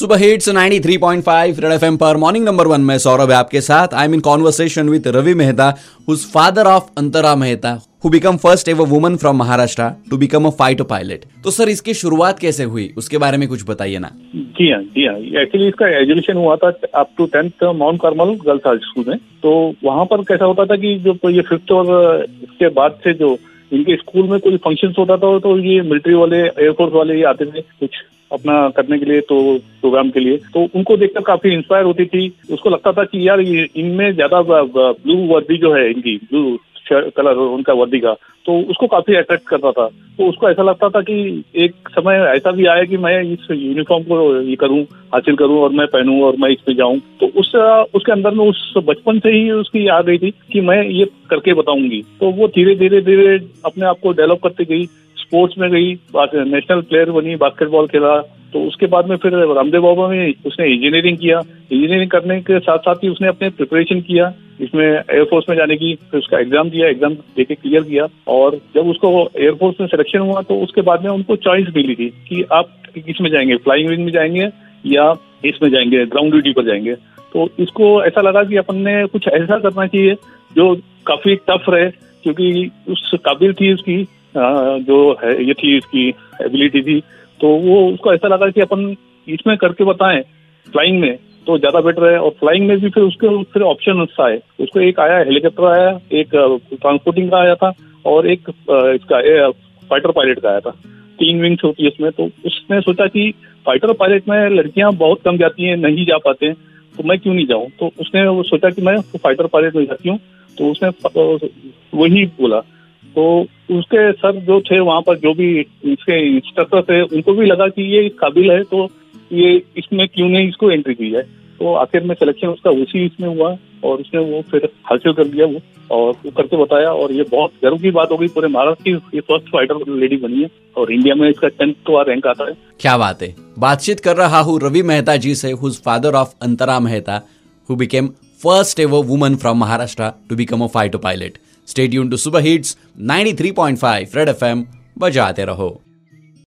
सुबह hits 93.5 red FM पर morning number one में सौरभ आपके साथ। I am in conversation with Ravi Mehta whose father of Antara Mehta who become first ever woman from Maharashtra to become a fighter pilot तो sir इसकी शुरुआत कैसे हुई? उसके बारे में कुछ बताइए ना। जी हाँ जी हाँ। एक्चुअली इसका एजुकेशन हुआ था up to tenth Mount Carmel girls high school में। तो वहाँ पर कैसा होता था कि जो ये फिफ्थ और इसके बाद से जो इनके स्कूल में कोई फ़ंक्शन होता था तो ये मिलिट्री वाले एयरफोर्स वाले ये आते थे, कुछ अपना करने के लिए तो प्रोग्राम के लिए। तो उनको देखकर काफ़ी इंस्पायर होती थी। उसको लगता था कि यार इनमें ज़्यादा ब्लू वर्दी जो है इनकी ब्लू कलर उनका वर्दी का तो उसको काफ़ी अट्रैक्ट करता था। तो उसको ऐसा लगता था कि एक समय ऐसा भी आया कि मैं इस यूनिफॉर्म को ये करूँ, हासिल करूँ और मैं पहनूं और मैं इस पे जाऊँ। तो उस, उसके अंदर में उस बचपन से ही उसकी याद रही थी कि मैं ये करके बताऊँगी। तो वो धीरे धीरे धीरे अपने आप को डेवलप करती गई। स्पोर्ट्स में गई नेशनल प्लेयर बनी बास्केटबॉल खेला तो उसके बाद में फिर रामदेव बाबा में उसने इंजीनियरिंग किया। इंजीनियरिंग करने के साथ साथ ही उसने अपने प्रिपरेशन किया इसमें एयरफोर्स में जाने की, फिर उसका एग्ज़ाम दिया एग्ज़ाम देके क्लियर किया। और जब उसको एयरफोर्स में सिलेक्शन हुआ तो उसके बाद में उनको चॉइस मिली थी कि आप किसमें जाएँगे फ्लाइंग विंग में जाएँगे या इसमें जाएँगे ग्राउंड ड्यूटी पर जाएँगे। तो इसको ऐसा लगा कि अपन ने कुछ ऐसा करना चाहिए जो काफ़ी टफ रहे, क्योंकि उस काबिल थी उसकी जो है, ये थी इसकी एबिलिटी थी तो वो उसको ऐसा लगा कि अपन इसमें करके बताएँ फ्लाइंग में तो ज़्यादा बेटर है। और फ्लाइंग में भी फिर उसके फिर ऑप्शन आए। उसको एक आया हेलीकॉप्टर आया, एक ट्रांसपोर्टिंग का आया था, और एक इसका फाइटर पायलट का आया था। तीन विंग्स होती है उसमें तो उसने सोचा कि फाइटर पायलट में लड़कियाँ बहुत कम जाती हैं, नहीं जा पाते हैं तो मैं क्यों नहीं जाऊँ? तो उसने वो सोचा कि मैं फाइटर पायलट में जाती हूँ तो उसने वही बोला तो उसके सर जो थे, वहाँ पर जो भी इसके इंस्ट्रक्टर थे, उनको भी लगा कि ये काबिल है तो ये इसमें क्यों नहीं इसको एंट्री की जाए? तो आखिर में सिलेक्शन उसका उसी इसमें हुआ और उसने वो फिर हासिल कर दिया वो और वो करके बताया और ये बहुत गर्व की बात हो गई पूरे महाराष्ट्र की, ये फ़र्स्ट फाइटर लेडी बनी है और इंडिया में इसका टेंथ का रैंक आता है। क्या बात है। बातचीत कर रहा हूँ रवि मेहता जी से whose father of Antara Mehta who became first ever woman from Maharashtra to become a fighter pilot stadium to super hits 93.5 Red FM बजाते रहो।